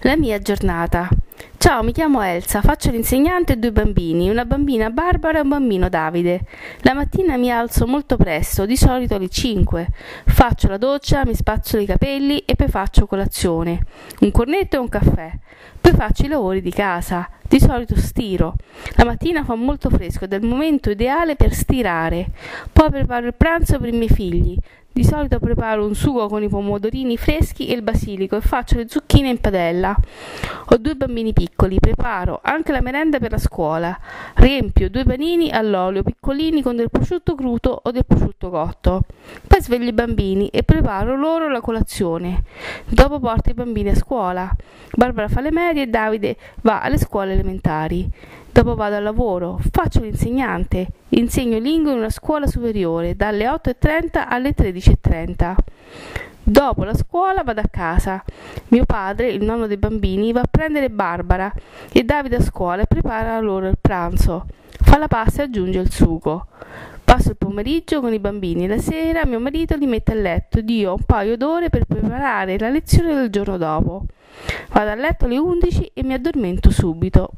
La mia giornata. Ciao, mi chiamo Elsa, faccio l'insegnante e due bambini, una bambina Barbara e un bambino Davide. La mattina mi alzo molto presto, di solito alle 5. Faccio la doccia, mi spazzolo i capelli e poi faccio colazione, un cornetto e un caffè. Poi faccio i lavori di casa, di solito stiro. La mattina fa molto fresco ed è il momento ideale per stirare. Poi preparo il pranzo per i miei figli. Di solito preparo un sugo con i pomodorini freschi e il basilico e faccio le zucchine in padella. Ho due bambini piccoli, preparo anche la merenda per la scuola. Riempio due panini all'olio piccolini con del prosciutto crudo o del prosciutto cotto. Poi sveglio i bambini e preparo loro la colazione. Dopo porto i bambini a scuola. Barbara fa le medie e Davide va alle scuole elementari. Dopo vado al lavoro, faccio l'insegnante, insegno lingue in una scuola superiore dalle 8.30 alle 13.30. Dopo la scuola vado a casa. Mio padre, il nonno dei bambini, va a prendere Barbara e Davide a scuola e prepara loro il pranzo. Fa la pasta e aggiunge il sugo. Passo il pomeriggio con i bambini e la sera mio marito li mette a letto ed io ho un paio d'ore per preparare la lezione del giorno dopo. Vado a letto alle 11 e mi addormento subito.